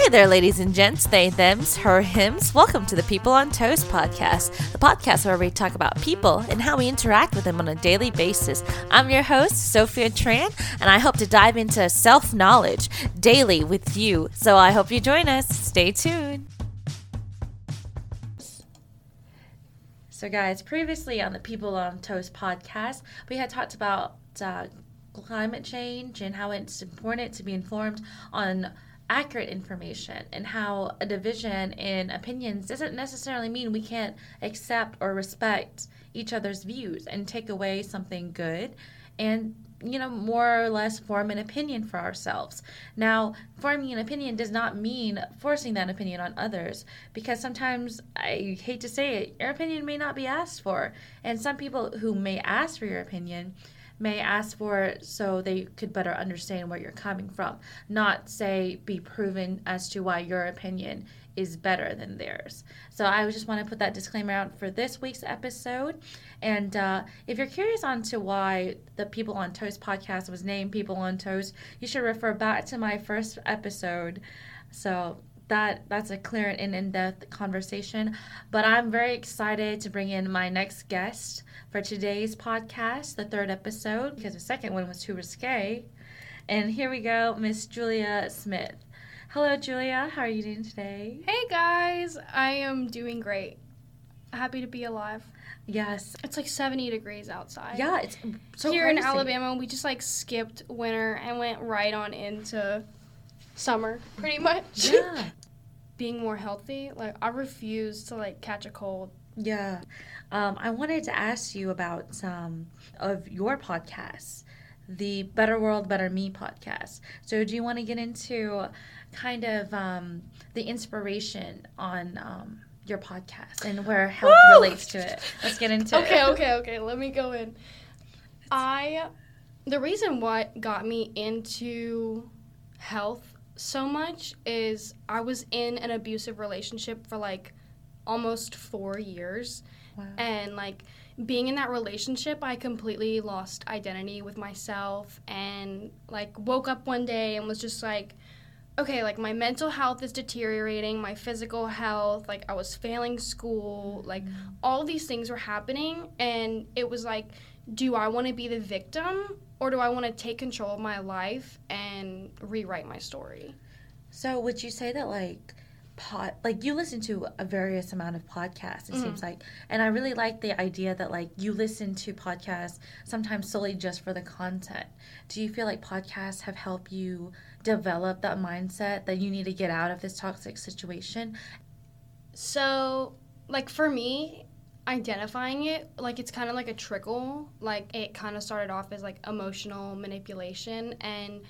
Hey there, ladies and gents, they, thems, her, hims. Welcome to the People on Toast podcast, the podcast where we talk about people and how we interact with them on a daily basis. I'm your host, Sophia Tran, and I hope to dive into self knowledge daily with you. So I hope you join us. Stay tuned. So, guys, previously on the People on Toast podcast, we had talked about uh, climate change and how it's important to be informed on accurate information and how a division in opinions doesn't necessarily mean we can't accept or respect each other's views and take away something good and you know more or less form an opinion for ourselves. Now forming an opinion does not mean forcing that opinion on others because sometimes i hate to say it your opinion may not be asked for. And some people who may ask for your opinion may ask for it so they could better understand where you're coming from, not say be proven as to why your opinion is better than theirs. So I just want to put that disclaimer out for this week's episode. And uh, if you're curious on to why the People on Toast podcast was named People on Toast, you should refer back to my first episode. So that that's a clear and in-depth conversation. But I'm very excited to bring in my next guest for today's podcast, the third episode, because the second one was too risque. And here we go, Miss Julia Smith. Hello, Julia. How are you doing today? Hey guys, I am doing great. Happy to be alive. Yes. It's like 70 degrees outside. Yeah, it's so Here crazy. in Alabama, we just like skipped winter and went right on into summer, pretty much. Yeah. Being more healthy, like I refuse to like catch a cold. Yeah. Um, I wanted to ask you about some of your podcasts, the Better World, Better Me podcast. So, do you want to get into kind of um, the inspiration on um, your podcast and where health Woo! relates to it? Let's get into Okay, it. okay, okay. Okay. Let me go in. I the reason what got me into health so much is I was in an abusive relationship for like almost 4 years Wow. and like being in that relationship I completely lost identity with myself and like woke up one day and was just like okay, like my mental health is deteriorating, my physical health, like I was failing school, like mm-hmm. all these things were happening and it was like do I want to be the victim or do I want to take control of my life and rewrite my story? So, would you say that like pod, like you listen to a various amount of podcasts? It Mhm. seems like, and I really like the idea that like you listen to podcasts sometimes solely just for the content. Do you feel like podcasts have helped you develop that mindset that you need to get out of this toxic situation? So, like for me, identifying it, like it's kind of like a trickle. Like it kind of started off as like emotional manipulation and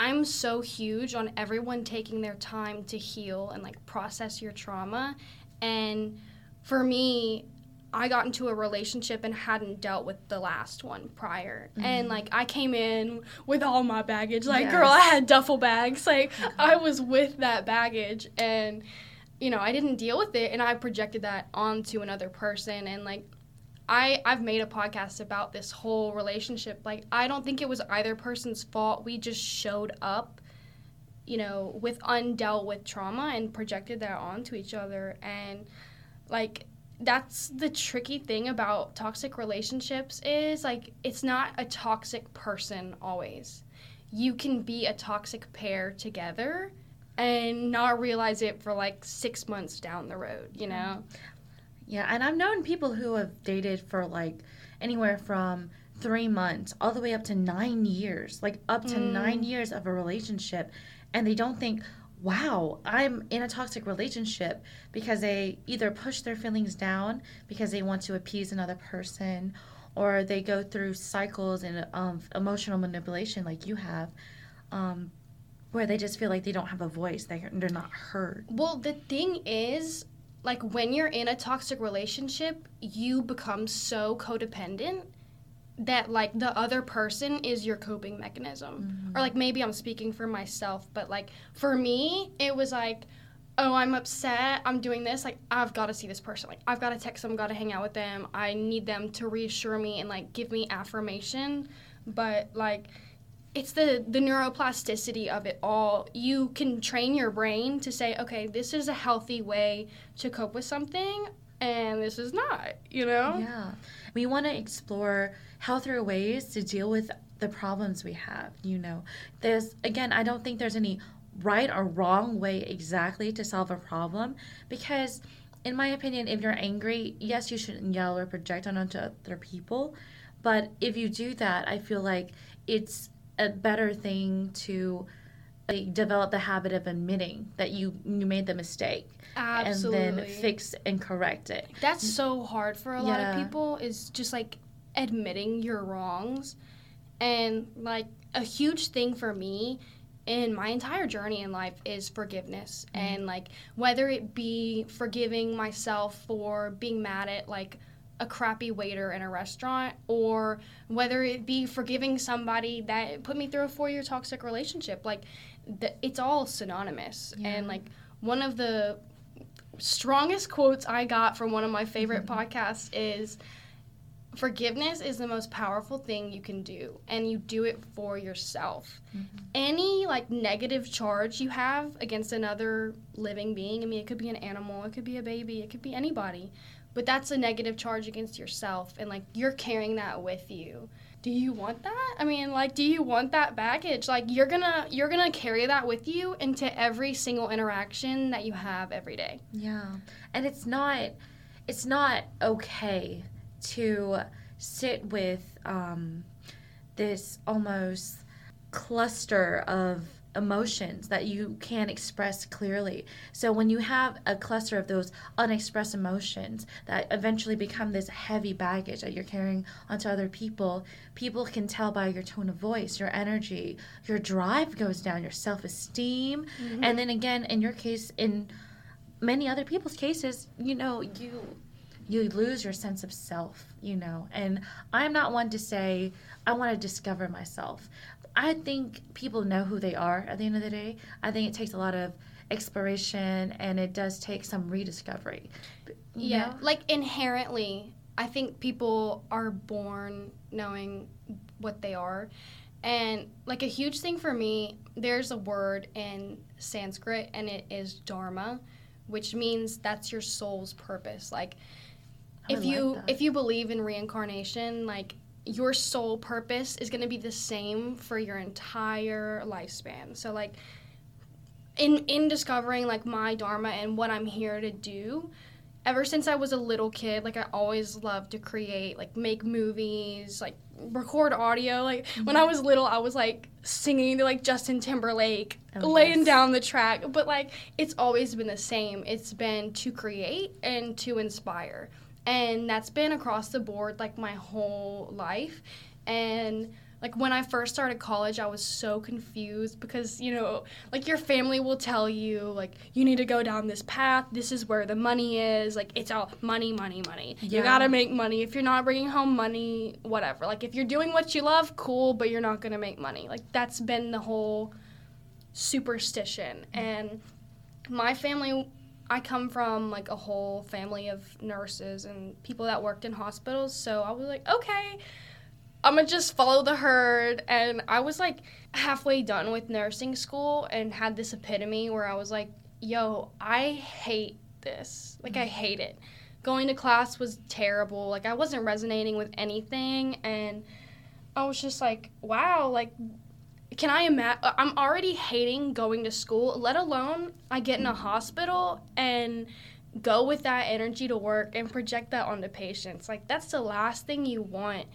I'm so huge on everyone taking their time to heal and like process your trauma. And for me, I got into a relationship and hadn't dealt with the last one prior. And mm-hmm. like I came in with all my baggage. Like, girl, I had duffel bags. Like, I was with that baggage. And, you know, I didn't deal with it. And I projected that onto another person. And like, I, I've made a podcast about this whole relationship. Like, I don't think it was either person's fault. We just showed up, you know, with undealt with trauma and projected that onto each other. And, like, that's the tricky thing about toxic relationships is like it's not a toxic person always. You can be a toxic pair together and not realize it for like 6 months down the road, you know. Yeah, and I've known people who have dated for like anywhere from three months all the way up to nine years, like up to Mm. nine years of a relationship, and they don't think, wow, I'm in a toxic relationship because they either push their feelings down because they want to appease another person or they go through cycles and um, emotional manipulation like you have. Um, where they just feel like they don't have a voice, they, they're not heard. Well, the thing is like when you're in a toxic relationship, you become so codependent that like the other person is your coping mechanism. Mm-hmm. Or like maybe I'm speaking for myself, but like for me, it was like oh, I'm upset, I'm doing this, like I've got to see this person. Like I've got to text them, got to hang out with them. I need them to reassure me and like give me affirmation. But like it's the the neuroplasticity of it all. You can train your brain to say, okay, this is a healthy way to cope with something, and this is not. You know? Yeah, we want to explore healthier ways to deal with the problems we have. You know, there's again, I don't think there's any right or wrong way exactly to solve a problem because in my opinion if you're angry yes you shouldn't yell or project on onto other people but if you do that i feel like it's a better thing to like, develop the habit of admitting that you you made the mistake Absolutely. and then fix and correct it That's so hard for a lot of people is just like admitting your wrongs. And like a huge thing for me in my entire journey in life is forgiveness. Mm-hmm. And like whether it be forgiving myself for being mad at like a crappy waiter in a restaurant or whether it be forgiving somebody that put me through a 4-year toxic relationship like the, it's all synonymous Yeah. and like one of the strongest quotes I got from one of my favorite Mm-hmm. podcasts is forgiveness is the most powerful thing you can do and you do it for yourself. Mm-hmm. Any like negative charge you have against another living being, I mean it could be an animal, it could be a baby, it could be anybody, but that's a negative charge against yourself and like you're carrying that with you. Do you want that? I mean, like do you want that baggage? Like you're to you're to carry that with you into every single interaction that you have every day. Yeah. And it's not it's not okay to sit with um, this almost cluster of emotions that you can't express clearly. So when you have a cluster of those unexpressed emotions that eventually become this heavy baggage that you're carrying onto other people, people can tell by your tone of voice, your energy, your drive goes down, your self-esteem, mm-hmm. and then again in your case in many other people's cases, you know, you you lose your sense of self, you know. And I'm not one to say I want to discover myself. I think people know who they are at the end of the day. I think it takes a lot of exploration and it does take some rediscovery. Yeah, know? like inherently, I think people are born knowing what they are. And like a huge thing for me, there's a word in Sanskrit and it is dharma, which means that's your soul's purpose. Like if like you that. if you believe in reincarnation, like your sole purpose is going to be the same for your entire lifespan. So like in in discovering like my dharma and what I'm here to do, ever since I was a little kid, like I always loved to create, like make movies, like record audio. Like when I mm-hmm. was little, I was like singing to like Justin Timberlake, Oh, laying yes. down the track. But like it's always been the same. It's been to create and to inspire. And that's been across the board like my whole life. And like when I first started college, I was so confused because, you know, like your family will tell you, like, you need to go down this path. This is where the money is. Like, it's all money, money, money. You gotta make money. If you're not bringing home money, whatever. Like, if you're doing what you love, cool, but you're not gonna make money. Like, that's been the whole superstition. And my family, I come from like a whole family of nurses and people that worked in hospitals. So I was like, okay, I'm gonna just follow the herd. And I was like halfway done with nursing school and had this epitome where I was like, yo, I hate this. Like, I hate it. Going to class was terrible. Like, I wasn't resonating with anything. And I was just like, wow, like, can I imagine? I'm already hating going to school, let alone I get in a hospital and go with that energy to work and project that onto patients. Like, that's the last thing you want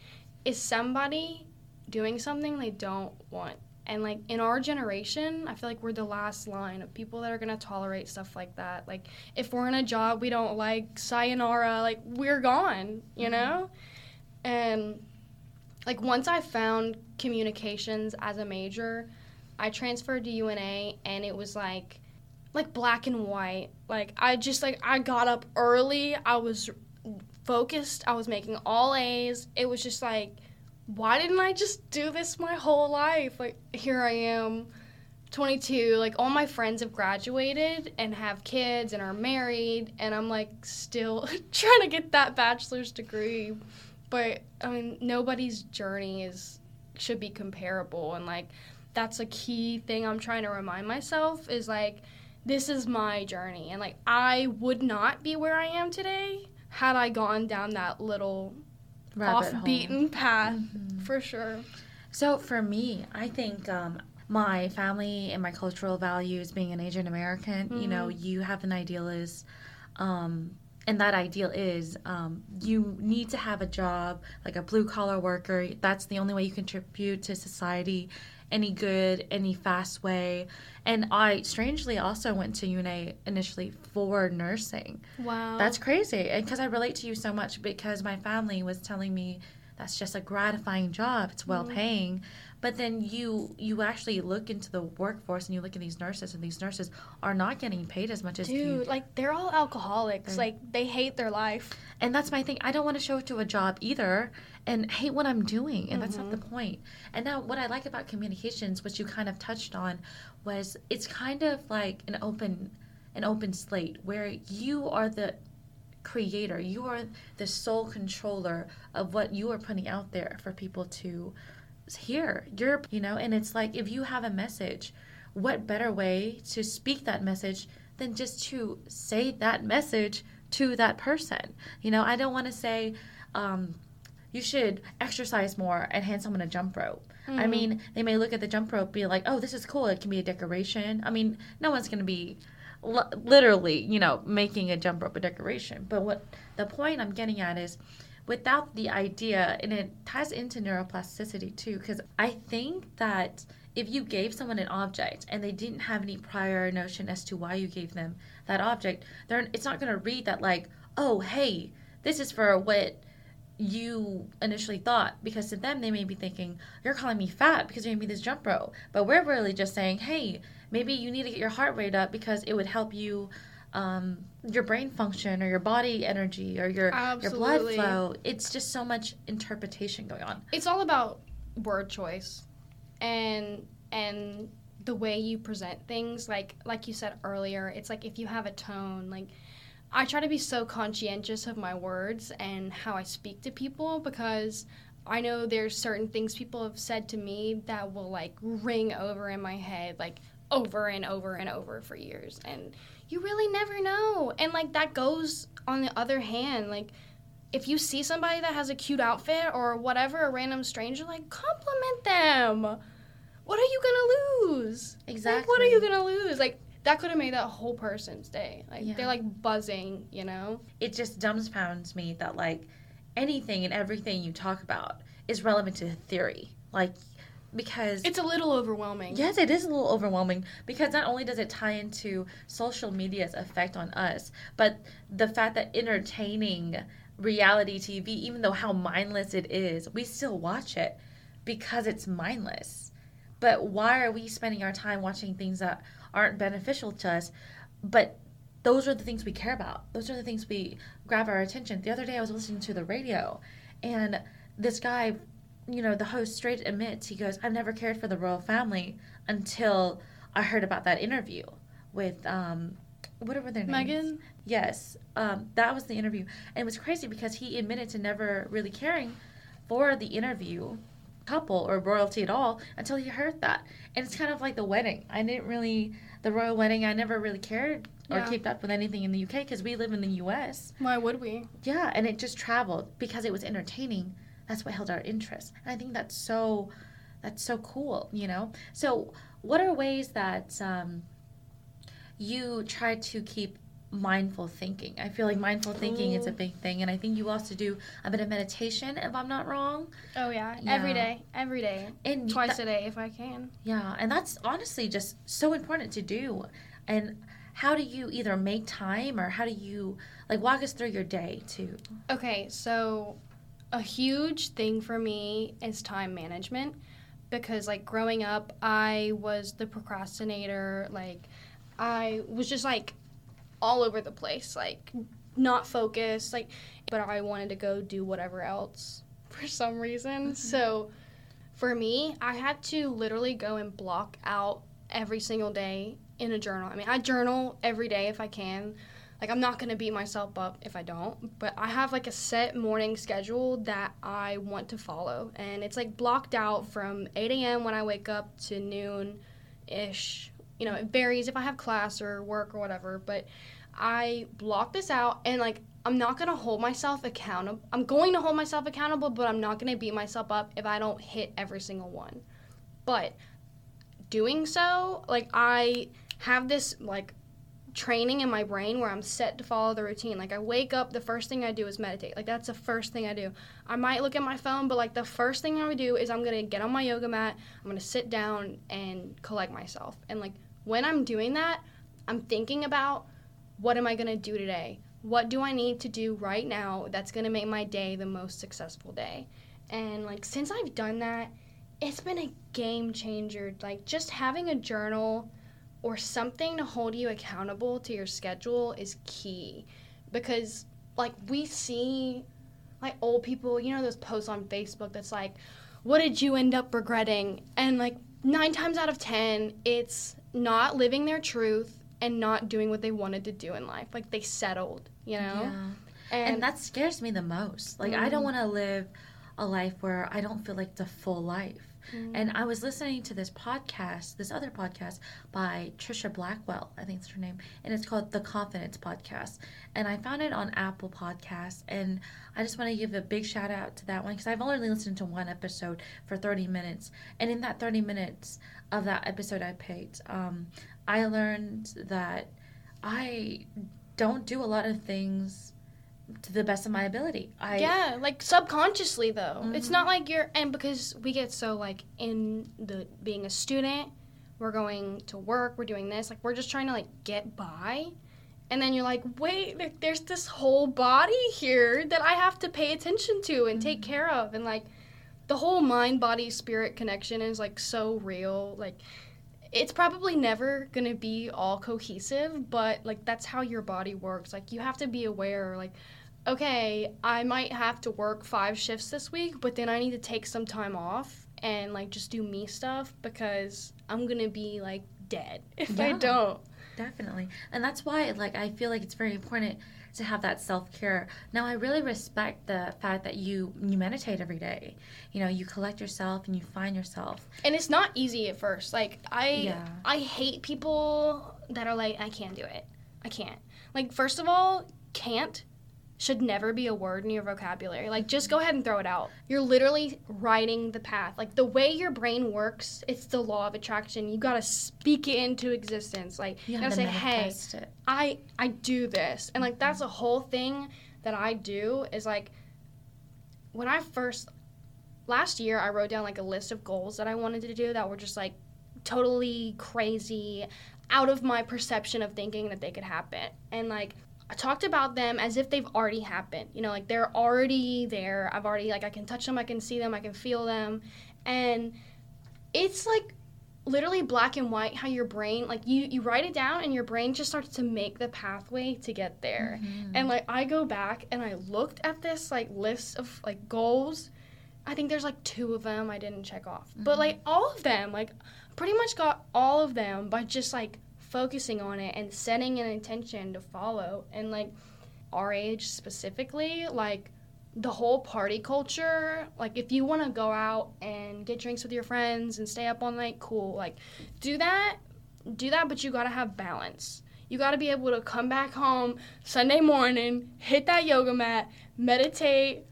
is somebody doing something they don't want. And like in our generation, I feel like we're the last line of people that are gonna tolerate stuff like that. Like if we're in a job we don't like, sayonara, like we're gone, you mm-hmm. know? And like once I found communications as a major, I transferred to UNA and it was like like black and white. Like I just like I got up early, I was focused, I was making all A's. It was just like why didn't I just do this my whole life? Like here I am 22, like all my friends have graduated and have kids and are married and I'm like still trying to get that bachelor's degree. But I mean nobody's journey is should be comparable and like that's a key thing I'm trying to remind myself is like this is my journey and like I would not be where I am today had I gone down that little off beaten path mm-hmm. for sure. So for me, I think um, my family and my cultural values, being an Asian American, mm-hmm. you know, mm-hmm. you have an idealist. Um, and that ideal is um, you need to have a job like a blue collar worker. That's the only way you contribute to society any good, any fast way. And I strangely also went to UNA initially for nursing. Wow. That's crazy. And because I relate to you so much because my family was telling me that's just a gratifying job, it's well mm-hmm. But then you you actually look into the workforce and you look at these nurses and these nurses are not getting paid as much as Dude, you. like they're all alcoholics. They're, like they hate their life. And that's my thing. I don't want to show it to a job either and hate what I'm doing. And mm-hmm. that's not the mm-hmm. And now, what I like about communications, which you kind of touched on, was it's kind of like an open, an open slate where you are the creator. You are the sole controller of what you are putting out there for people to hear. You're, you know, and it's like if you have a message, what better way to speak that message than just to say that message to that person? You know, I don't want to say. Um, you should exercise more and hand someone a jump rope. Mm-hmm. I mean, they may look at the jump rope, be like, oh, this is cool. It can be a decoration. I mean, no one's going to be l- literally, you know, making a jump rope a decoration. But what the point I'm getting at is without the idea, and it ties into neuroplasticity too, because I think that if you gave someone an object and they didn't have any prior notion as to why you gave them that object, they're, it's not going to read that, like, oh, hey, this is for what you initially thought because to them they may be thinking you're calling me fat because you gave me this jump rope but we're really just saying hey maybe you need to get your heart rate up because it would help you um, your brain function or your body energy or your your blood flow it's just so much interpretation going on. It's all about word choice and and the way you present things. Like like you said earlier it's like if you have a tone like I try to be so conscientious of my words and how I speak to people because I know there's certain things people have said to me that will like ring over in my head like over and over and over for years. And you really never know. And like that goes on the other hand like if you see somebody that has a cute outfit or whatever, a random stranger, like compliment them. What are you gonna lose? Exactly. Like, what are you gonna lose? Like that could have made that whole person's day. Like yeah. they're like buzzing, you know. It just dumbfounds me that like anything and everything you talk about is relevant to theory. Like because it's a little overwhelming. Yes, it is a little overwhelming because not only does it tie into social media's effect on us, but the fact that entertaining reality TV, even though how mindless it is, we still watch it because it's mindless. But why are we spending our time watching things that aren't beneficial to us, but those are the things we care about. Those are the things we grab our attention. The other day I was listening to the radio and this guy, you know, the host straight admits, he goes, I've never cared for the royal family until I heard about that interview with um whatever their names. Meghan? Yes. Um, that was the interview. And it was crazy because he admitted to never really caring for the interview couple or royalty at all until he heard that. And it's kind of like the wedding. I didn't really, the royal wedding, I never really cared or yeah. kept up with anything in the UK because we live in the US. Why would we? Yeah, and it just traveled because it was entertaining. That's what held our interest. And I think that's so, that's so cool, you know? So, what are ways that um, you try to keep mindful thinking. I feel like mindful thinking Ooh. is a big thing, and I think you also do a bit of meditation, if I'm not wrong. Oh yeah, yeah. every day, every day, and twice a day if I can. Yeah, and that's honestly just so important to do. And how do you either make time, or how do you like walk us through your day too? Okay, so a huge thing for me is time management because like growing up, I was the procrastinator, like. I was just like all over the place, like not focused, like but I wanted to go do whatever else for some reason. Mm-hmm. So for me, I had to literally go and block out every single day in a journal. I mean, I journal every day if I can, like I'm not gonna beat myself up if I don't, but I have like a set morning schedule that I want to follow, and it's like blocked out from 8 a.m. when I wake up to noon, ish. You know, it varies if I have class or work or whatever, but I block this out, and like I'm not gonna hold myself accountable. I'm going to hold myself accountable, but I'm not gonna beat myself up if I don't hit every single one. But doing so, like I have this like training in my brain where I'm set to follow the routine. Like I wake up, the first thing I do is meditate. Like that's the first thing I do. I might look at my phone, but like the first thing I would do is I'm gonna get on my yoga mat. I'm gonna sit down and collect myself. And like when I'm doing that, I'm thinking about what am I gonna do today? What do I need to do right now that's gonna make my day the most successful day? And like since I've done that, it's been a game changer. Like just having a journal or something to hold you accountable to your schedule is key because like we see like old people you know those posts on facebook that's like what did you end up regretting and like nine times out of ten it's not living their truth and not doing what they wanted to do in life like they settled you know Yeah. And, that scares me the most. Like, I don't Mhm. want to live a life where I don't feel like the full life. Mhm. And I was listening to this podcast, this other podcast by Trisha Blackwell, I think it's her name, and it's called The Confidence Podcast. And I found it on Apple Podcasts, and I just want to give a big shout out to that one because I've only listened to one episode for 30 minutes. And in that 30 minutes of that episode I picked, um, I learned that I don't do a lot of things to the best of my ability. I yeah, like subconsciously though. It's Mhm. not like you're and because we get so like in the being a student, we're going to work, we're doing this, like we're just trying to like get by. And then you're like, "Wait, there- there's this whole body here that I have to pay attention to and take Mhm. care of." And like the whole mind body spirit connection is like so real. Like it's probably never going to be all cohesive, but like that's how your body works. Like you have to be aware like okay, I might have to work five shifts this week, but then I need to take some time off and like just do me stuff because I'm gonna be like dead if I don't. Definitely. And that's why like I feel like it's very important to have that self-care. Now I really respect the fact that you you meditate every day. You know, you collect yourself and you find yourself. And it's not easy at first. Like I Yeah. I hate people that are like, I can't do it. I can't. Like first of all, can't should never be a word in your vocabulary. Like just go ahead and throw it out. You're literally writing the path. Like the way your brain works, it's the law of attraction. You gotta speak it into existence. Like You you gotta say, hey, it. I I do this, and like that's a whole thing that I do is like when I first last year I wrote down like a list of goals that I wanted to do that were just like totally crazy, out of my perception of thinking that they could happen, and like. I talked about them as if they've already happened. You know, like they're already there. I've already like I can touch them, I can see them, I can feel them. And it's like literally black and white how your brain like you you write it down and your brain just starts to make the pathway to get there Mhm. and like i go back and i looked at this like list of like goals i think there's like two of them i didn't check off but Mhm. like all of them like pretty much got all of them by just like focusing on it and setting an intention to follow. And like our age specifically like the whole party culture like if you want to go out and get drinks with your friends and stay up all night cool. Like do that do that but you got to have balance. You got to be able to come back home sunday morning hit that yoga mat meditate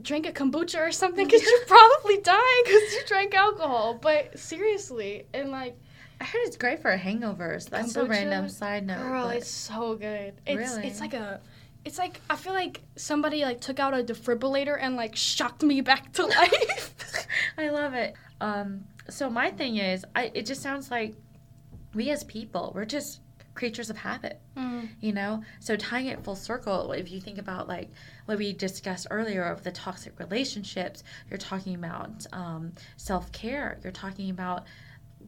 drink a kombucha or something because you're probably dying because you drank alcohol. But seriously and like I heard it's great for hangovers. That's a random side note. Girl, but- it's so good. It's Really? it's like a it's like I feel like somebody like took out a defibrillator and like shocked me back to life. I love it. Um, so my thing is, I it just sounds like we as people, we're just creatures of habit. Mm. You know, so tying it full circle, if you think about like what we discussed earlier of the toxic relationships, you're talking about um, self care. You're talking about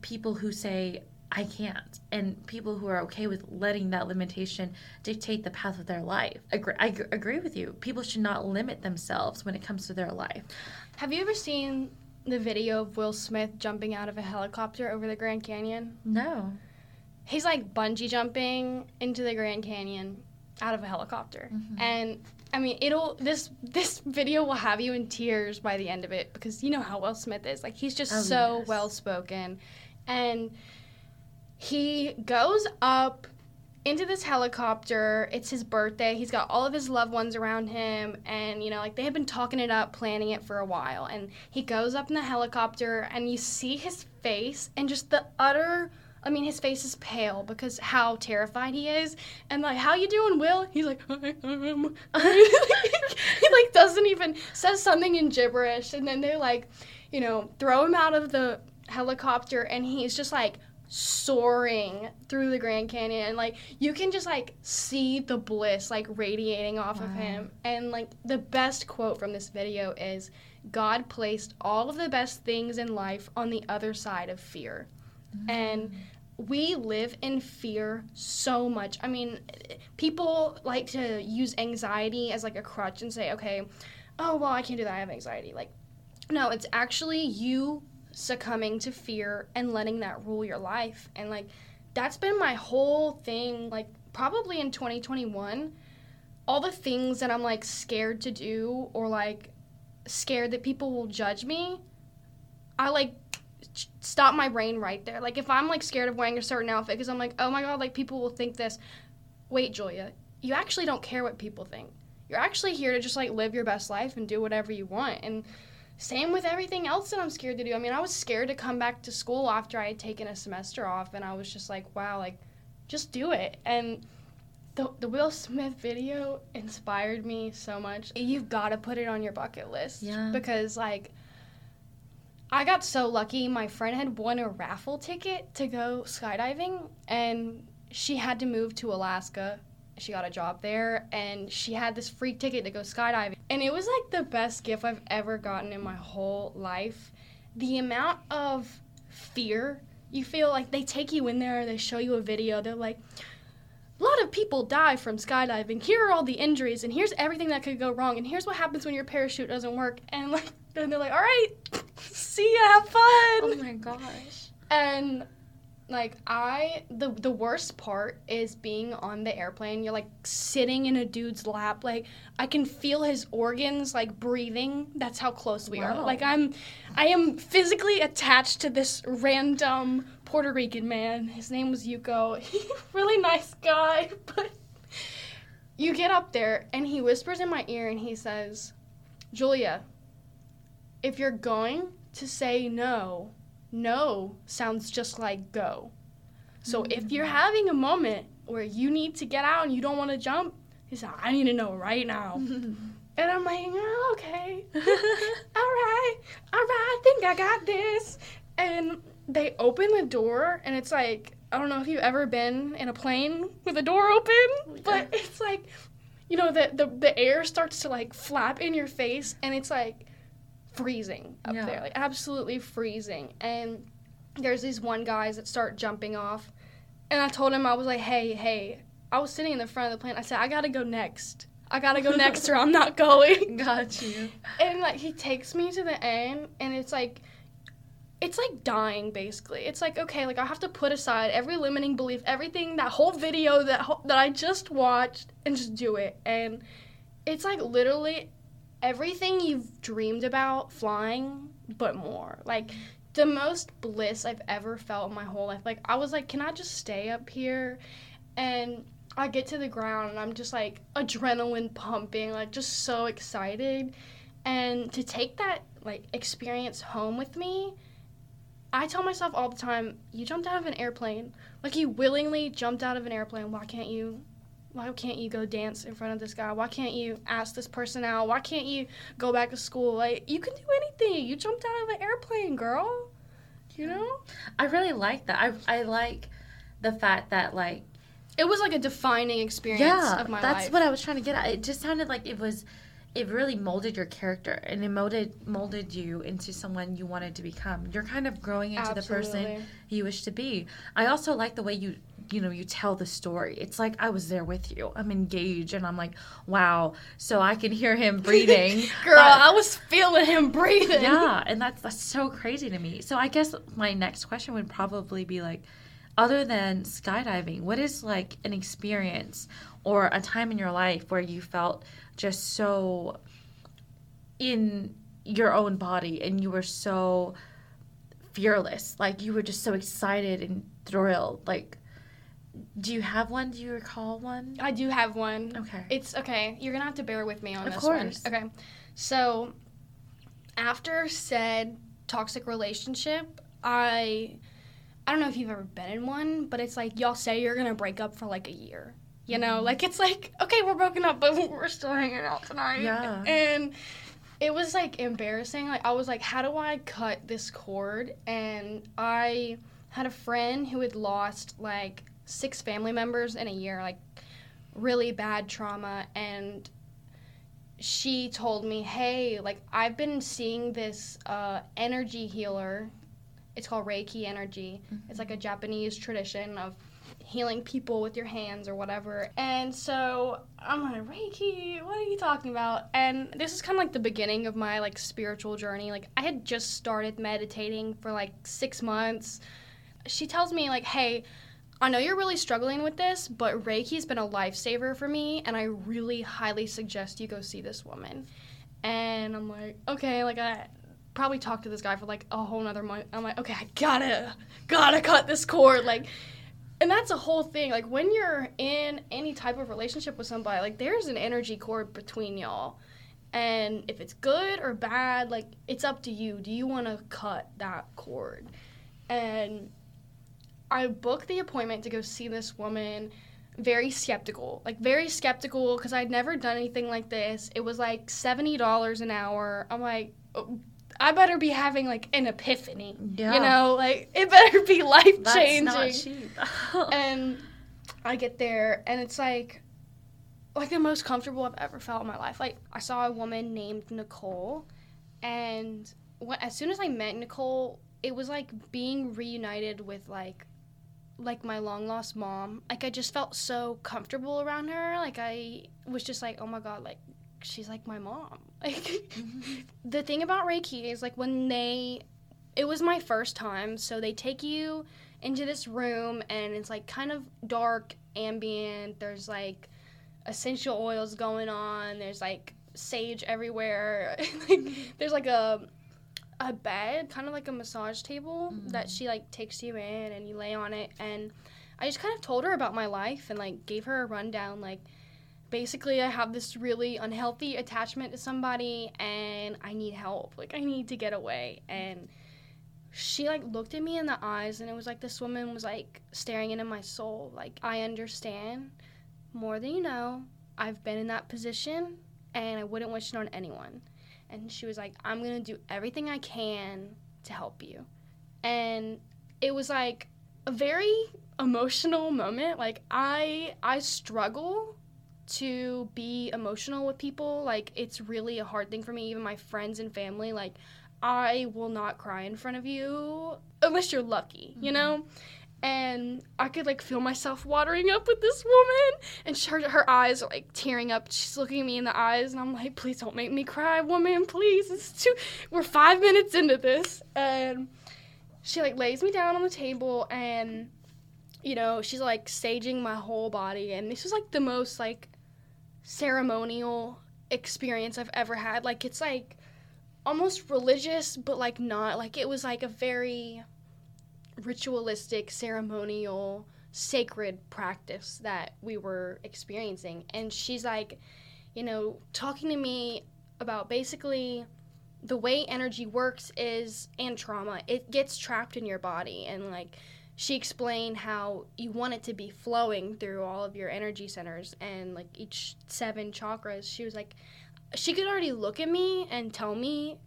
people who say I can't, and people who are okay with letting that limitation dictate the path of their life. Agree, I agree with you. People should not limit themselves when it comes to their life. Have you ever seen the video of Will Smith jumping out of a helicopter over the Grand Canyon? No. he's like bungee jumping into the Grand Canyon out of a helicopter. Mhm. And I mean, it'll this this video will have you in tears by the end of it because you know how Will Smith is. Like he's just Oh, so yes. well spoken. And he goes up into this helicopter. It's his birthday. He's got all of his loved ones around him and you know, like they have been talking it up, planning it for a while. And he goes up in the helicopter and you see his face and just the utter I mean, his face is pale because how terrified he is, and like, "How you doing, Will?" He's like, "I am." he like doesn't even says something in gibberish, and then they like, you know, throw him out of the helicopter, and he's just like soaring through the Grand Canyon, and like you can just like see the bliss like radiating off of him, and like the best quote from this video is, "God placed all of the best things in life on the other side of fear." And mm. we live in fear so much. I mean, people like to use anxiety as like a crutch and say, okay, oh, well, I can't do that. I have anxiety. Like, no, it's actually you succumbing to fear and letting that rule your life. And like, that's been my whole thing, like, probably in 2021. All the things that I'm like scared to do or like scared that people will judge me, I like stop my brain right there. Like if I'm like scared of wearing a certain outfit because I'm like, oh my god, like people will think this. Wait, Julia, you actually don't care what people think. You're actually here to just like live your best life and do whatever you want. And same with everything else that I'm scared to do. I mean, I was scared to come back to school after I had taken a semester off, and I was just like, wow, like just do it. And the, the Will Smith video inspired me so much. You've got to put it on your bucket list. Yeah. Because, like, I got so lucky. My friend had won a raffle ticket to go skydiving, and she had to move to Alaska. She got a job there, and she had this free ticket to go skydiving. And it was like the best gift I've ever gotten in my whole life. The amount of fear you feel like they take you in there, they show you a video, they're like, a lot of people die from skydiving. Here are all the injuries, and here's everything that could go wrong, and here's what happens when your parachute doesn't work. And like, then they're like, all right, see ya, have fun. Oh my gosh. And like I the the worst part is being on the airplane. You're like sitting in a dude's lap. Like I can feel his organs like breathing. That's how close we are. Like I'm I am physically attached to this random Puerto Rican man. His name was Yuko. He really nice guy, but you get up there and he whispers in my ear and he says, "Julia, if you're going to say no, no sounds just like go. So if mm. you're having a moment where you need to get out and you don't want to jump, he said, I need to know right now. and I'm like, oh, okay. all right. All right. I think I got this. And they open the door and it's like, I don't know if you've ever been in a plane with a door open, but it's like, you know, the, the, the air starts to like flap in your face and it's like freezing up Yeah. there, like absolutely freezing. And there's these one guys that start jumping off. And I told him, I was like, hey, hey, I was sitting in the front of the plane. I said, I gotta go next. I gotta go next or I'm not going. Got you. And like he takes me to the end and it's like it's like dying basically. It's like okay, like I have to put aside every limiting belief, everything that whole video that ho- that I just watched and just do it. And it's like literally everything you've dreamed about flying but more. Like the most bliss I've ever felt in my whole life. Like I was like, can I just stay up here? And I get to the ground and I'm just like adrenaline pumping, like just so excited. And to take that like experience home with me, I tell myself all the time, you jumped out of an airplane. Like you willingly jumped out of an airplane. Why can't you why can't you go dance in front of this guy? Why can't you ask this person out? Why can't you go back to school? Like you can do anything. You jumped out of an airplane, girl. You know? I really like that. I I like the fact that like It was like a defining experience yeah, of my that's life. That's what I was trying to get at. It just sounded like it was it really molded your character and it molded molded you into someone you wanted to become. You're kind of growing into the person you wish to be. I also like the way you you know you tell the story. It's like I was there with you. I'm engaged and I'm like, wow. So I can hear him breathing. Girl, But- I was feeling him breathing. yeah, and that's that's so crazy to me. So I guess my next question would probably be like, other than skydiving, what is like an experience or a time in your life where you felt just so in your own body and you were so fearless? Like you were just so excited and thrilled. Like, do you have one? Do you recall one? I do have one. Okay. It's okay. You're gonna have to bear with me on Of this course. one. Okay. So after said toxic relationship, I I don't know if you've ever been in one, but it's like y'all say you're gonna break up for like a year. You know, Mm-hmm. like it's like okay, we're broken up, but we're still hanging out tonight. Yeah. And it was like embarrassing. Like I was like, how do I cut this cord? And I had a friend who had lost like six family members in a year, like really bad trauma and she told me, "Hey, like I've been seeing this uh, energy healer. It's called Reiki energy. It's like a Japanese tradition of healing people with your hands or whatever." And so I'm like, "Reiki? What are you talking about?" And this is kind of like the beginning of my like spiritual journey. Like I had just started meditating for like 6 months. She tells me like, "Hey, I know you're really struggling with this, but Reiki's been a lifesaver for me, and I really highly suggest you go see this woman. And I'm like, okay, like I probably talked to this guy for like a whole nother month. I'm like, okay, I gotta, gotta cut this cord. Like, and that's a whole thing. Like, when you're in any type of relationship with somebody, like, there's an energy cord between y'all. And if it's good or bad, like, it's up to you. Do you wanna cut that cord? And I booked the appointment to go see this woman. Very skeptical, like very skeptical, because I'd never done anything like this. It was like seventy dollars an hour. I'm like, oh, I better be having like an epiphany. Yeah. You know, like it better be life changing. That's not cheap. And I get there, and it's like, like the most comfortable I've ever felt in my life. Like I saw a woman named Nicole, and when, as soon as I met Nicole, it was like being reunited with like, like my long lost mom. Like I just felt so comfortable around her. Like I was just like, oh my god, like she's like my mom. Like the thing about Reiki is like when they, it was my first time, so they take you into this room and it's like kind of dark, ambient. There's like essential oils going on. There's like sage everywhere. like there's like a a bed, kind of like a massage table that mm-hmm. she like takes you in and you lay on it and I just kind of told her about my life and like gave her a rundown like basically I have this really unhealthy attachment to somebody and I need help. Like I need to get away and she like looked at me in the eyes and it was like this woman was like staring into my soul like I understand more than you know. I've been in that position and I wouldn't wish it on anyone. And she was like, I'm to do everything I can to help you. And it was like a very emotional moment. Like I I struggle to be emotional with people. Like it's really a hard thing for me even my friends and family like I will not cry in front of you unless you're lucky, you mm-hmm. know? And I could like feel myself watering up with this woman, and her, her eyes are like tearing up. She's looking at me in the eyes, and I'm like, "Please don't make me cry, woman. Please, it's too. We're five minutes into this." And she like lays me down on the table, and you know she's like staging my whole body, and this was like the most like ceremonial experience I've ever had. Like it's like almost religious, but like not. Like it was like a very ritualistic, ceremonial, sacred practice that we were experiencing. And she's like, you know, talking to me about basically the way energy works is and trauma, it gets trapped in your body and like she explained how you want it to be flowing through all of your energy centers and like each seven chakras. She was like she could already look at me and tell me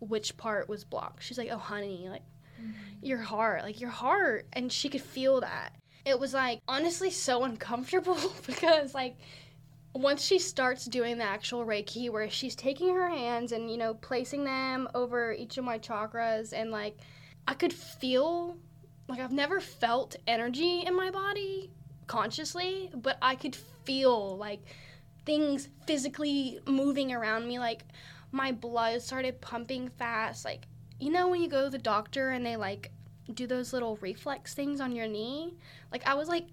which part was blocked. She's like, "Oh, honey, like mm-hmm. Your heart, like your heart," and she could feel that. It was like honestly so uncomfortable because like once she starts doing the actual Reiki, where she's taking her hands and you know placing them over each of my chakras, and like I could feel like I've never felt energy in my body consciously, but I could feel like things physically moving around me. Like my blood started pumping fast. Like, you know, when you go to the doctor and they like do those little reflex things on your knee. Like I was like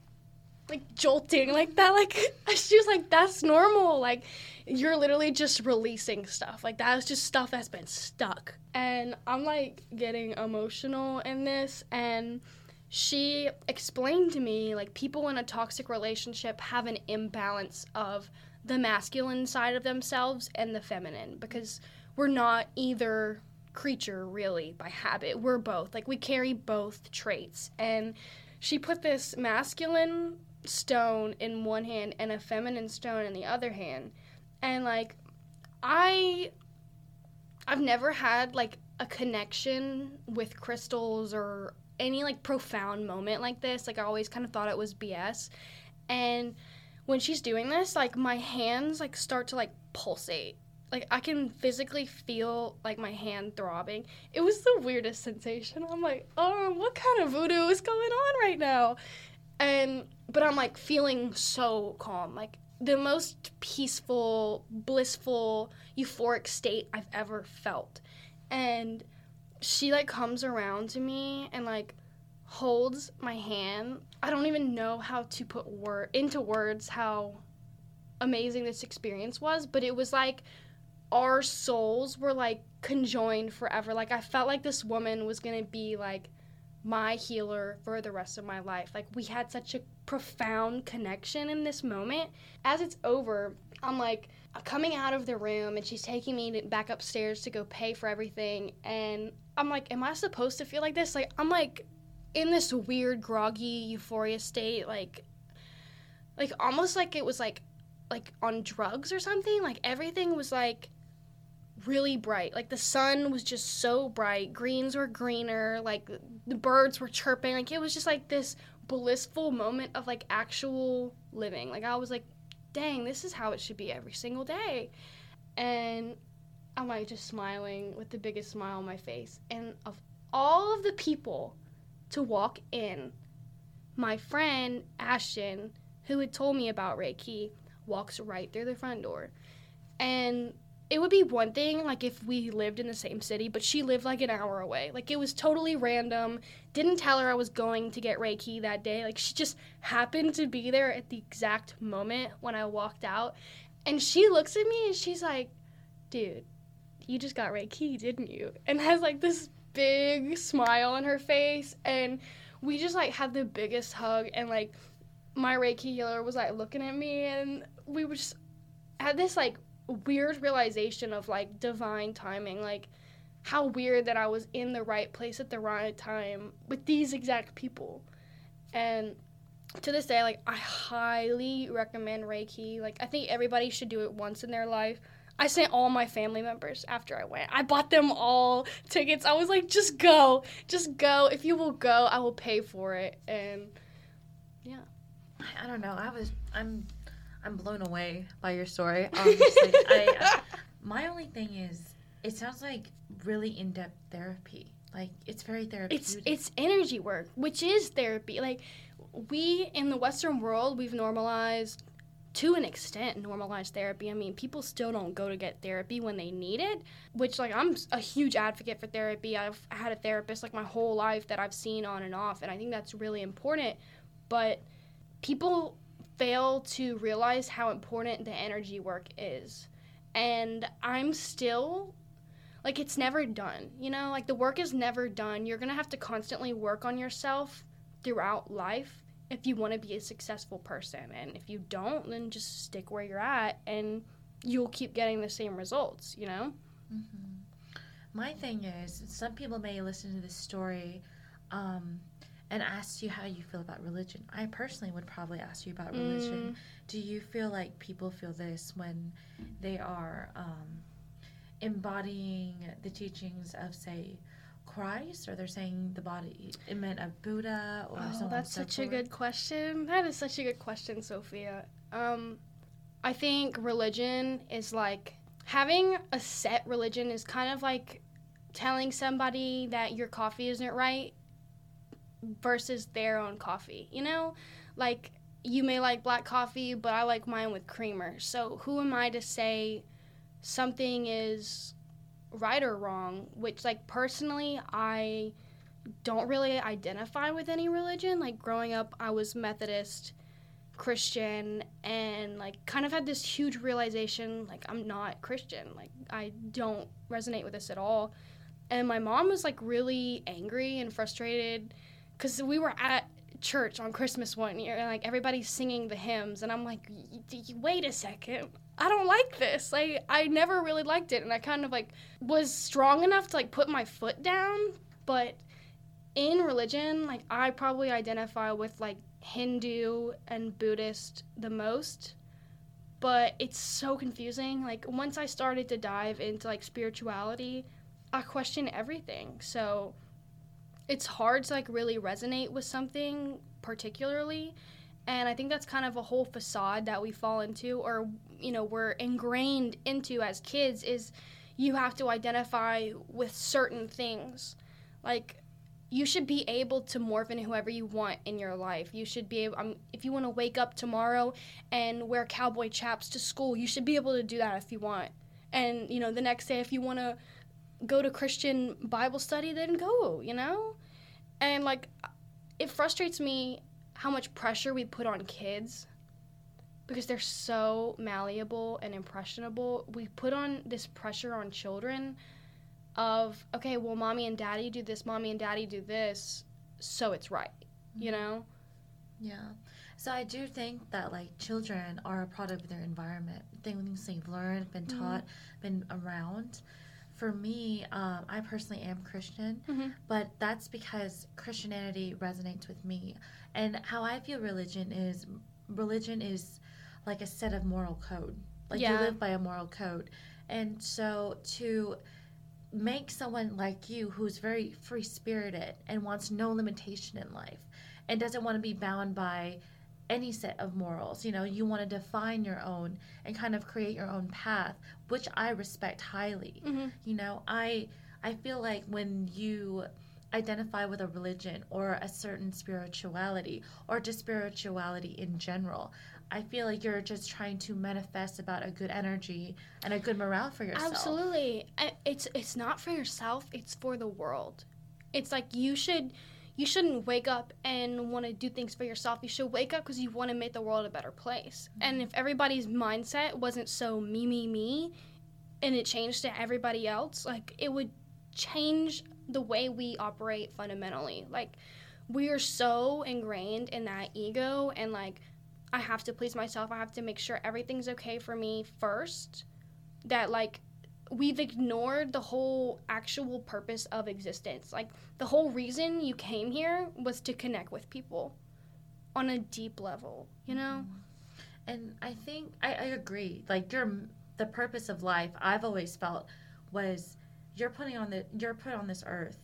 like jolting like that like she was like that's normal like you're literally just releasing stuff like that is just stuff that's been stuck and i'm like getting emotional in this and she explained to me like people in a toxic relationship have an imbalance of the masculine side of themselves and the feminine because we're not either creature really by habit we're both like we carry both traits and she put this masculine stone in one hand and a feminine stone in the other hand. And like I I've never had like a connection with crystals or any like profound moment like this. Like I always kind of thought it was BS. And when she's doing this, like my hands like start to like pulsate. Like I can physically feel like my hand throbbing. It was the weirdest sensation. I'm like, oh, what kind of voodoo is going on right now? And but I'm like feeling so calm, like the most peaceful, blissful, euphoric state I've ever felt. And she like comes around to me and like holds my hand. I don't even know how to put word into words how amazing this experience was, but it was like our souls were like conjoined forever. Like I felt like this woman was going to be like my healer for the rest of my life. Like we had such a profound connection in this moment. As it's over, I'm like coming out of the room and she's taking me back upstairs to go pay for everything and I'm like am I supposed to feel like this? Like I'm like in this weird groggy euphoria state like like almost like it was like like on drugs or something. Like everything was like really bright. Like the sun was just so bright. Greens were greener. Like the birds were chirping. Like it was just like this blissful moment of like actual living. Like I was like, dang, this is how it should be every single day. And I'm like just smiling with the biggest smile on my face. And of all of the people to walk in, my friend Ashton, who had told me about Reiki, walks right through the front door. And it would be one thing like if we lived in the same city, but she lived like an hour away. Like it was totally random. Didn't tell her I was going to get Reiki that day. Like she just happened to be there at the exact moment when I walked out. And she looks at me and she's like, dude, you just got Reiki, didn't you? And has like this big smile on her face. And we just like had the biggest hug. And like my Reiki healer was like looking at me and we were just had this like weird realization of like divine timing like how weird that I was in the right place at the right time with these exact people. And to this day, like I highly recommend Reiki. Like I think everybody should do it once in their life. I sent all my family members after I went. I bought them all tickets. I was like, just go, just go. If you will go, I will pay for it. And yeah, I don't know. I was I'm I'm blown away by your story. Honestly, I, uh, my only thing is, it sounds like really in depth therapy. Like it's very therapeutic. It's it's energy work, which is therapy. Like we in the Western world, we've normalized to an extent normalized therapy. I mean, people still don't go to get therapy when they need it, which like I'm a huge advocate for therapy. I've had a therapist like my whole life that I've seen on and off, and I think that's really important. But people fail to realize how important the energy work is. And I'm still like it's never done. You know, like the work is never done. You're going to have to constantly work on yourself throughout life if you want to be a successful person. And if you don't, then just stick where you're at and you'll keep getting the same results, you know? Mm-hmm. My thing is, some people may listen to this story um, and asked you how you feel about religion. I personally would probably ask you about religion. Mm. Do you feel like people feel this when they are um, embodying the teachings of, say, Christ, or they're saying the body it meant of Buddha, or oh, that's such a good question. That is such a good question, Sophia. Um, I think religion is like having a set religion is kind of like telling somebody that your coffee isn't right versus their own coffee. You know, like you may like black coffee, but I like mine with creamer. So who am I to say something is right or wrong? Which, like, personally, I don't really identify with any religion. Like growing up, I was Methodist, Christian, and like kind of had this huge realization like I'm not Christian. Like I don't resonate with this at all. And my mom was like really angry and frustrated because we were at church on Christmas one year and like everybody's singing the hymns and I'm like wait a second. I don't like this. Like I never really liked it and I kind of like was strong enough to like put my foot down but in religion like I probably identify with like Hindu and Buddhist the most but it's so confusing. Like once I started to dive into like spirituality I question everything. So it's hard to like really resonate with something particularly and i think that's kind of a whole facade that we fall into or you know we're ingrained into as kids is you have to identify with certain things like you should be able to morph into whoever you want in your life. You should be able, um, if you want to wake up tomorrow and wear cowboy chaps to school, you should be able to do that if you want. And, you know, the next day, if you want to go to Christian Bible study, then go, you know? And like, it frustrates me how much pressure we put on kids because they're so malleable and impressionable. We put on this pressure on children of, okay, well, mommy and daddy do this, mommy and daddy do this, so it's right, you mm-hmm. know? Yeah. So I do think that like children are a product of their environment, things they've learned, been mm-hmm. taught, mm-hmm. been around for me, um, I personally am Christian, mm-hmm. but that's because Christianity resonates with me. And how I view religion is religion is like a set of moral code. Like yeah. you live by a moral code. And so to make someone like you who's very free spirited and wants no limitation in life and doesn't want to be bound by any set of morals. You know, you want to define your own and kind of create your own path, which I respect highly. Mm-hmm. You know, I I feel like when you identify with a religion or a certain spirituality or just spirituality in general, I feel like you're just trying to manifest about a good energy and a good morale for yourself. Absolutely. It's it's not for yourself, it's for the world. It's like you should you shouldn't wake up and want to do things for yourself. You should wake up because you want to make the world a better place. Mm-hmm. And if everybody's mindset wasn't so me, me, me, and it changed to everybody else, like it would change the way we operate fundamentally. Like we are so ingrained in that ego and like I have to please myself. I have to make sure everything's okay for me first. That like we've ignored the whole actual purpose of existence. Like the whole reason you came here was to connect with people on a deep level, you know? Mm-hmm. And I think I, I agree. Like your the purpose of life I've always felt was you're putting on the you're put on this earth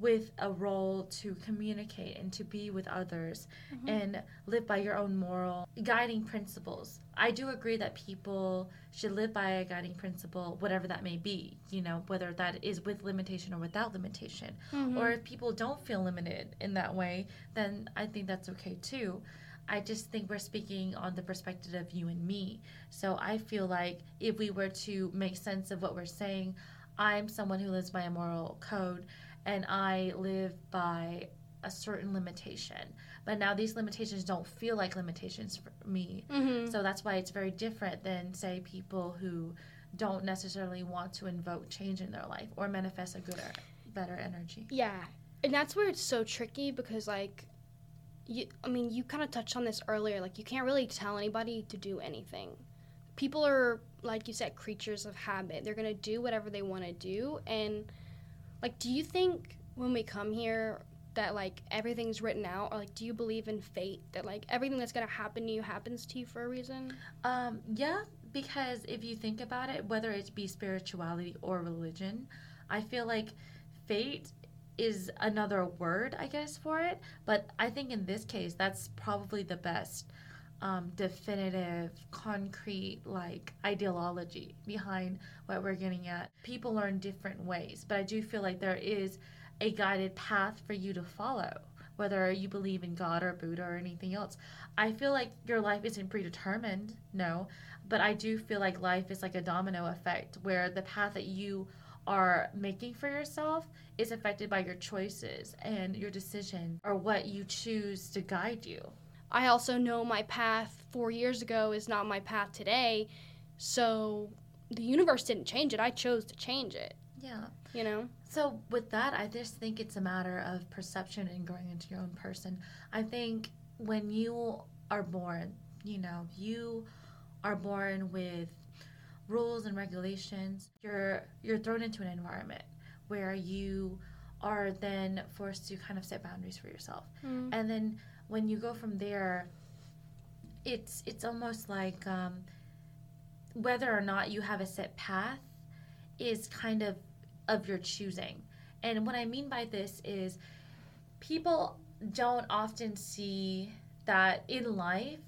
with a role to communicate and to be with others mm-hmm. and live by your own moral guiding principles. I do agree that people should live by a guiding principle, whatever that may be, you know, whether that is with limitation or without limitation. Mm-hmm. Or if people don't feel limited in that way, then I think that's okay too. I just think we're speaking on the perspective of you and me. So I feel like if we were to make sense of what we're saying, I'm someone who lives by a moral code and I live by a certain limitation. But now these limitations don't feel like limitations for me. Mm-hmm. So that's why it's very different than, say, people who don't necessarily want to invoke change in their life or manifest a good, better energy. Yeah. And that's where it's so tricky because, like, you, I mean, you kind of touched on this earlier. Like, you can't really tell anybody to do anything. People are, like you said, creatures of habit. They're going to do whatever they want to do. And, like, do you think when we come here that like everything's written out, or like do you believe in fate that like everything that's gonna happen to you happens to you for a reason? Um, yeah, because if you think about it, whether it be spirituality or religion, I feel like fate is another word, I guess, for it. But I think in this case, that's probably the best um, definitive, concrete, like ideology behind what we're getting at. People learn different ways, but I do feel like there is a guided path for you to follow, whether you believe in God or Buddha or anything else. I feel like your life isn't predetermined, no, but I do feel like life is like a domino effect where the path that you are making for yourself is affected by your choices and your decision or what you choose to guide you. I also know my path four years ago is not my path today. So the universe didn't change it. I chose to change it. Yeah. You know? So, with that, I just think it's a matter of perception and growing into your own person. I think when you are born, you know, you are born with rules and regulations. You're you're thrown into an environment where you are then forced to kind of set boundaries for yourself. Mm. And then when you go from there, it's it's almost like um, whether or not you have a set path is kind of of your choosing. And what I mean by this is people don't often see that in life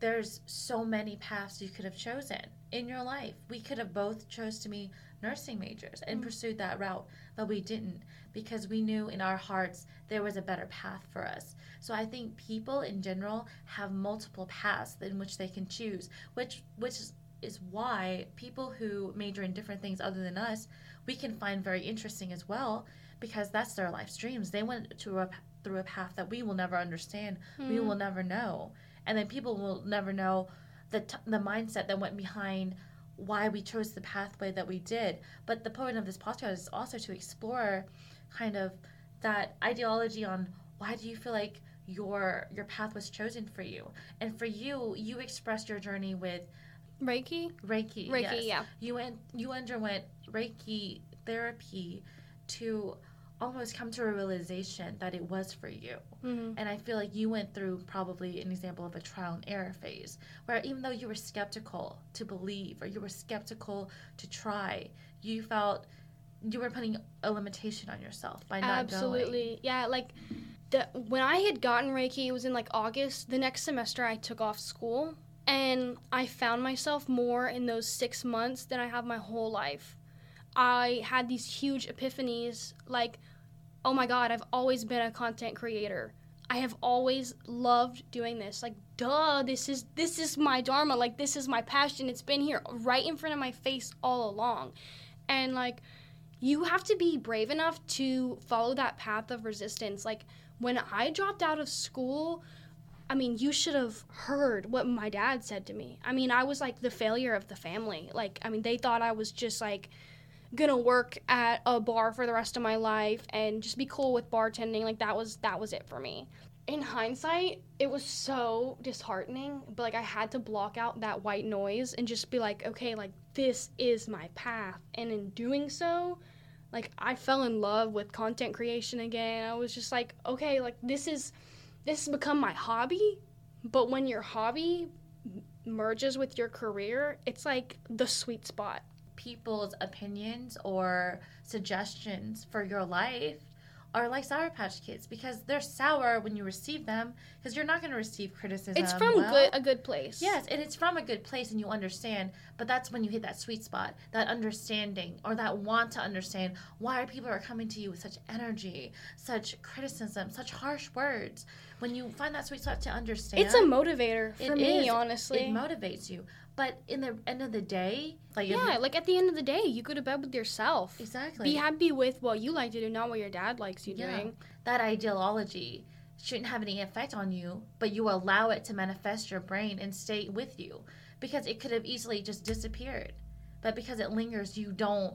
there's so many paths you could have chosen in your life. We could have both chose to be nursing majors and Mm. pursued that route, but we didn't because we knew in our hearts there was a better path for us. So I think people in general have multiple paths in which they can choose, which which is why people who major in different things other than us, we can find very interesting as well because that's their life's dreams. They went to a, through a path that we will never understand, we Mm. will never know, and then people will never know the t- the mindset that went behind why we chose the pathway that we did. But the point of this podcast is also to explore kind of that ideology on why do you feel like your your path was chosen for you and for you you expressed your journey with Reiki? Reiki. Reiki, yes. yeah. You went. You underwent Reiki therapy to almost come to a realization that it was for you. hmm And I feel like you went through probably an example of a trial and error phase, where even though you were skeptical to believe or you were skeptical to try, you felt you were putting a limitation on yourself by not going. Absolutely. Yeah, like the when I had gotten Reiki, it was in like August. The next semester I took off school and I found myself more in those 6 months than I have my whole life. I had these huge epiphanies like oh my god, I've always been a content creator. I have always loved doing this. Like duh, this is this is my dharma. Like this is my passion. It's been here right in front of my face all along. And like you have to be brave enough to follow that path of resistance. Like when I dropped out of school, I mean, you should have heard what my dad said to me. I mean, I was like the failure of the family. Like, I mean, they thought I was just like gonna work at a bar for the rest of my life and just be cool with bartending. Like that was that was it for me. In hindsight, it was so disheartening, but like I had to block out that white noise and just be like, okay, like this is my path. And in doing so, like I fell in love with content creation again. I was just like, okay, like this is this has become my hobby. But when your hobby merges with your career, it's like the sweet spot. People's opinions or suggestions for your life are like Sour Patch Kids because they're sour when you receive them because you're not going to receive criticism. It's from well. good a good place. Yes, and it's from a good place and you understand, but that's when you hit that sweet spot, that understanding or that want to understand why people are coming to you with such energy, such criticism, such harsh words. When you find that sweet spot to understand, It's a motivator for me, is. honestly. It motivates you. But in the end of the day, like yeah, like at the end of the day, you go to bed with yourself. exactly. Be happy with what you like to do, not what your dad likes you Yeah. doing. that ideology shouldn't have any effect on you, but you allow it to manifest your brain and stay with you because it could have easily just disappeared. But because it lingers, you don't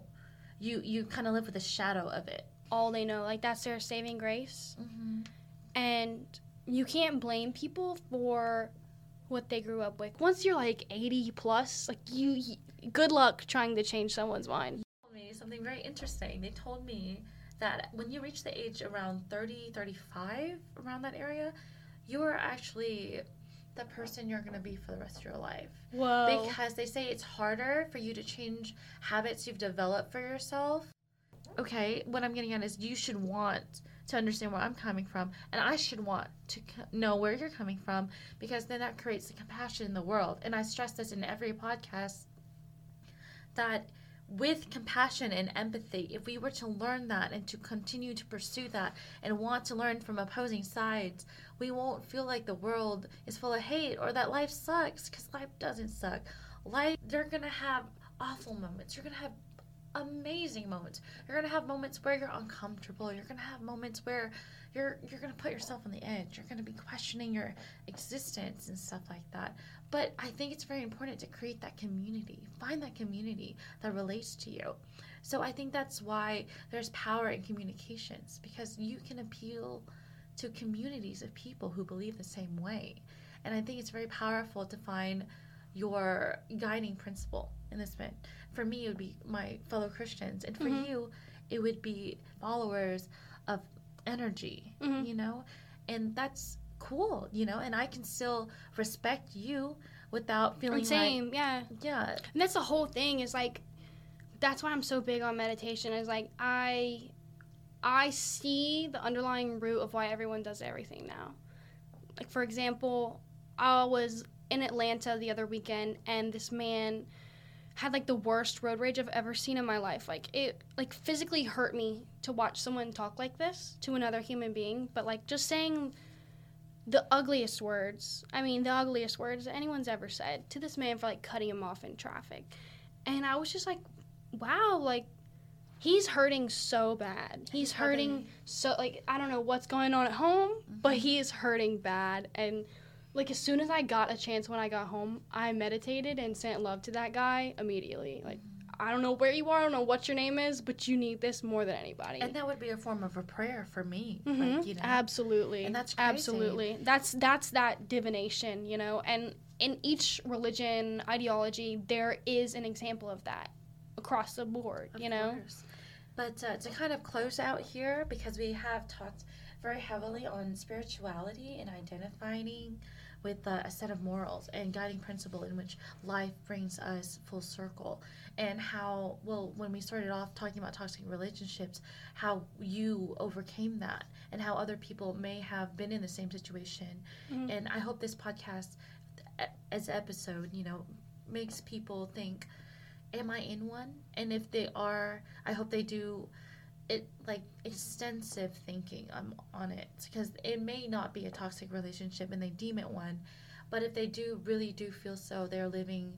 you you kind of live with a shadow of it. All they know, like that's their saving grace. Mm-hmm. And you can't blame people for what they grew up with. Once you're like 80 plus, like you, good luck trying to change someone's mind. told me something very interesting. They told me that when you reach the age around 30, 35, around that area, you are actually the person you're going to be for the rest of your life. Whoa. Because they say it's harder for you to change habits you've developed for yourself. Okay, what I'm getting at is you should want to understand where I'm coming from, and I should want to know where you're coming from because then that creates the compassion in the world. And I stress this in every podcast that with compassion and empathy, if we were to learn that and to continue to pursue that and want to learn from opposing sides, we won't feel like the world is full of hate or that life sucks because life doesn't suck. Life, they're gonna have awful moments. You're gonna have amazing moments. You're gonna have moments where you're uncomfortable. You're gonna have moments where you're you're gonna put yourself on the edge. You're gonna be questioning your existence and stuff like that. But I think it's very important to create that community. Find that community that relates to you. So I think that's why there's power in communications because you can appeal to communities of people who believe the same way. And I think it's very powerful to find your guiding principle in this event. For me, it would be my fellow Christians, and for Mhm. you, it would be followers of energy, Mhm. you know? And that's cool, you know? And I can still respect you without feeling same, yeah. yeah, And that's the whole thing is like that's why I'm so big on meditation is like I I see the underlying root of why everyone does everything now. Like for example, I was in Atlanta the other weekend and this man had like the worst road rage I've ever seen in my life. Like it like physically hurt me to watch someone talk like this to another human being, but like just saying the ugliest words. I mean, the ugliest words anyone's ever said to this man for like cutting him off in traffic. And I was just like, wow, like he's hurting so bad. He's hurting so like I don't know what's going on at home, but Mhm. he is hurting bad and like as soon as I got a chance when I got home, I meditated and sent love to that guy immediately. Like I don't know where you are, I don't know what your name is, but you need this more than anybody. And that would be a form of a prayer for me. Mhm. Like, you know? Absolutely. And that's crazy. absolutely. That's that's that divination, you know. And in each religion ideology, there is an example of that across the board, Of you know. course. But uh, to kind of close out here, because we have talked very heavily on spirituality and identifying with uh, a set of morals and guiding principle in which life brings us full circle, and how, well, when we started off talking about toxic relationships, how you overcame that, and how other people may have been in the same situation. Mhm. And I hope this podcast, as episode, you know, makes people think am I in one? And if they are, I hope they do it like extensive thinking on, on it because it may not be a toxic relationship and they deem it one, but if they do really do feel so, they're living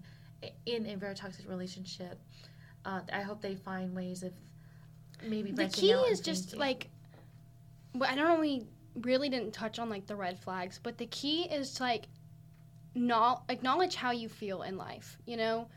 in a very toxic relationship. Uh, I hope they find ways of maybe The key is just thinking. like well, I don't know we really didn't touch on like the red flags, but the key is to like not acknowledge how you feel in life, you know?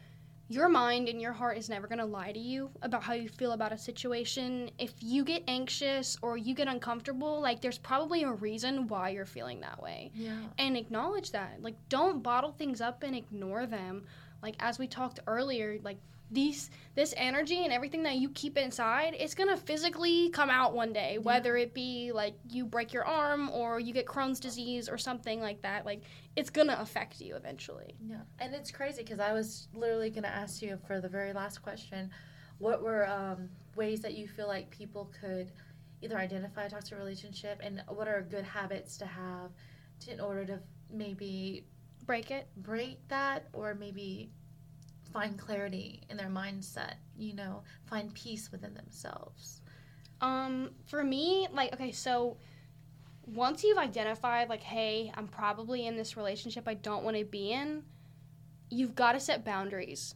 Your mind and your heart is never going to lie to you about how you feel about a situation. If you get anxious or you get uncomfortable, like there's probably a reason why you're feeling that way. yeah. and acknowledge that. Like, don't bottle things up and ignore them. Like, as we talked earlier, like these this energy and everything that you keep inside, it's gonna physically come out one day. Whether it be like you break your arm or you get Crohn's disease or something like that, like it's gonna affect you eventually. Yeah, and it's crazy because I was literally going to ask you for the very last question, what were um, ways that you feel like people could either identify a toxic relationship, and what are good habits to have to, in order to maybe Break it. break that, or maybe find clarity in their mindset. You know, find peace within themselves. Um, for me, like, okay, so once you've identified, like, hey, I'm probably in this relationship I don't want to be in, you've got to set boundaries.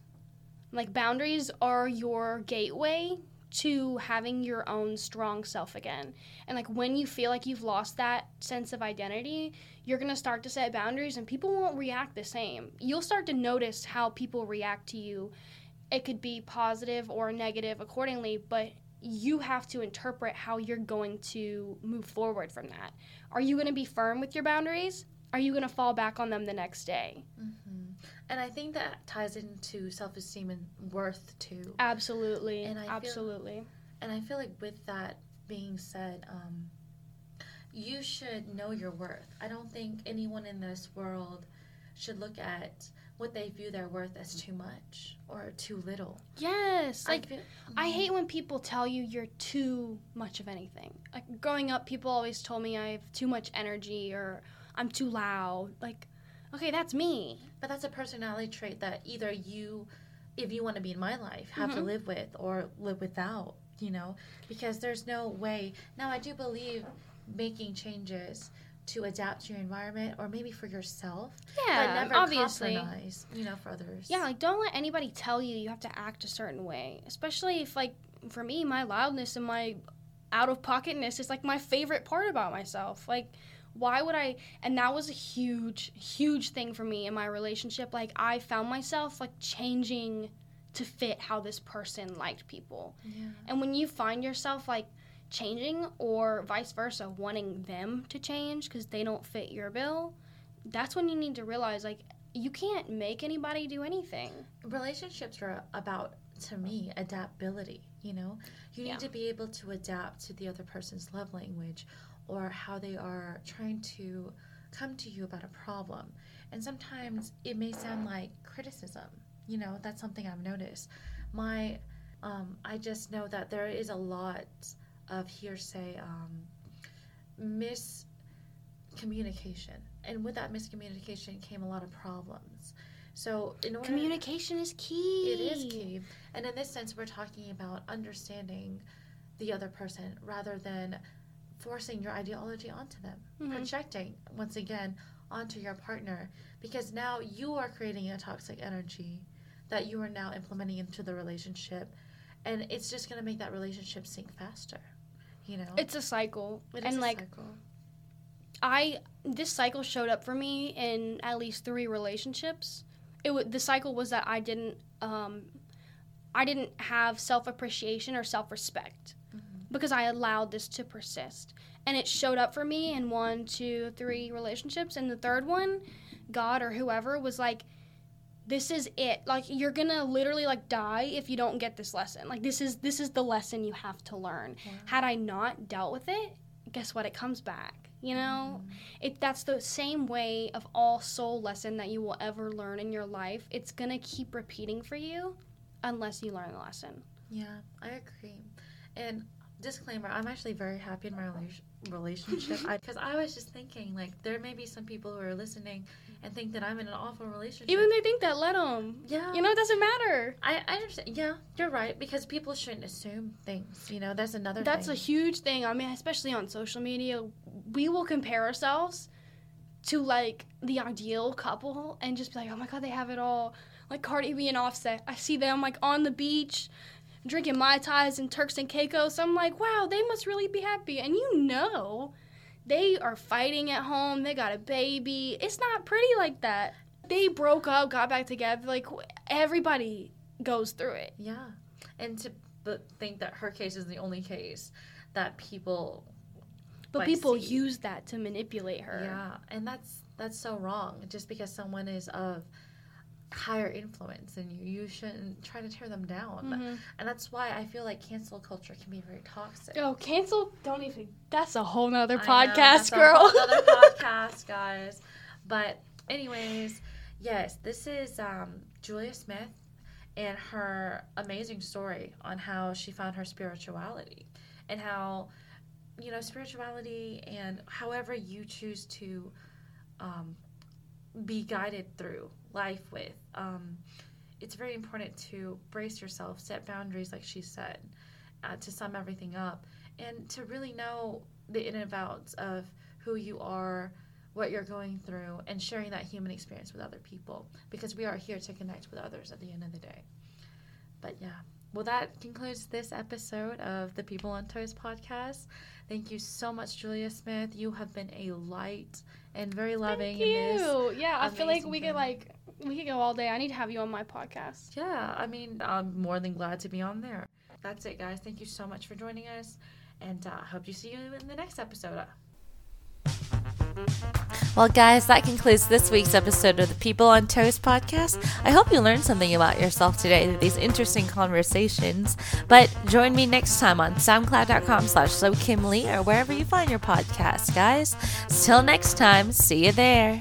Like, boundaries are your gateway to having your own strong self again. And, like, when you feel like you've lost that sense of identity, you're going to start to set boundaries and people won't react the same. You'll start to notice how people react to you. It could be positive or negative accordingly, but you have to interpret how you're going to move forward from that. Are you going to be firm with your boundaries? Are you going to fall back on them the next day? hmm And I think that ties into self esteem and worth too. Absolutely. And I feel- absolutely. And I feel like with that being said, um, you should know your worth. I don't think anyone in this world should look at what they view their worth as too much or too little. Yes. Like I, feel, I hate when people tell you you're too much of anything. Like growing up, people always told me I have too much energy or I'm too loud. Like, okay, that's me. but that's a personality trait that either you, if you want to be in my life, have to Mhm. live with or live without. You know, because there's no way. Now I do believe making changes to adapt to your environment or maybe for yourself. Yeah, but never obviously. compromise, you know, for others. Yeah, like don't let anybody tell you you have to act a certain way. Especially if like for me, my loudness and my out of pocketness is like my favorite part about myself. Like why would I and that was a huge huge thing for me in my relationship. Like I found myself like changing to fit how this person liked people. Yeah. And when you find yourself like changing or vice versa, wanting them to change because they don't fit your bill, that's when you need to realize like you can't make anybody do anything. relationships are about to me adaptability you know you need Yeah. to be able to adapt to the other person's love language or how they are trying to come to you about a problem and sometimes it may sound like criticism you know that's something i've noticed my um, i just know that there is a lot of hearsay um, miscommunication and with that miscommunication came a lot of problems so in order Communication is key. it is key. And in this sense, we're talking about understanding the other person rather than forcing your ideology onto them, Mhm. projecting, once again, onto your partner. Because now you are creating a toxic energy that you are now implementing into the relationship. And it's just going to make that relationship sink faster. You know? It's a cycle. It is and a like cycle. I this cycle showed up for me in at least 3 relationships. It w- the cycle was that I didn't um I didn't have self-appreciation or self-respect. Because I allowed this to persist. And it showed up for me in one, two, three relationships. And the third one, God or whoever was like, this is it. Like you're gonna literally like die if you don't get this lesson. Like this is this is the lesson you have to learn. Had I not dealt with it, guess what? It comes back. You know? Mhm. It that's the same way of all soul lesson that you will ever learn in your life. It's gonna keep repeating for you unless you learn the lesson. Yeah, I agree. And disclaimer, I'm actually very happy in my rela- relationship because I, was just thinking like there may be some people who are listening and think that I'm in an awful relationship. Even they think that, let them. yeah, You know, it doesn't matter. I, I understand. Yeah, you're right because people shouldn't assume things. You know, that's another. That's a huge thing. I mean, especially on social media, we will compare ourselves to like the ideal couple and just be like, oh my god, they have it all. Like Cardi B and Offset, I see them like on the beach, drinking mai tais and Turks and Caicos. I'm like, wow, they must really be happy. And you know, they are fighting at home. They got a baby. It's not pretty like that. They broke up, got back together. Like everybody goes through it. Yeah, and to but think that her case is the only case that people. But Like, people see- use that to manipulate her. Yeah, and that's that's so wrong. Just because someone is of higher influence than you, you shouldn't try to tear them down. Mhm. And that's why I feel like cancel culture can be very toxic. Oh, cancel! Don't even. That's a whole nother know, podcast, that's a girl. whole other podcast, guys. But anyways, yes, this is um, Julia Smith and her amazing story on how she found her spirituality and how you know spirituality and however you choose to um, be guided through life with. Um, it's very important to brace yourself set boundaries like she said uh, to sum everything up and to really know the in and outs of who you are what you're going through and sharing that human experience with other people because we are here to connect with others at the end of the day. But yeah. Well that concludes this episode of the people on toast podcast. Thank you so much julia smith. You have been a light and very loving Thank in this you. Yeah, I feel like we could like we could go all day. I need to have you on my podcast. Yeah, I mean, I'm more than glad to be on there. That's it, guys. Thank you so much for joining us, and uh, I hope to see you in the next episode. Well, guys, that concludes this week's episode of the People on Toast podcast. I hope you learned something about yourself today through these interesting conversations. But join me next time on soundcloud.com slash so Kim Lee or wherever you find your podcast, guys. Till next time, see you there.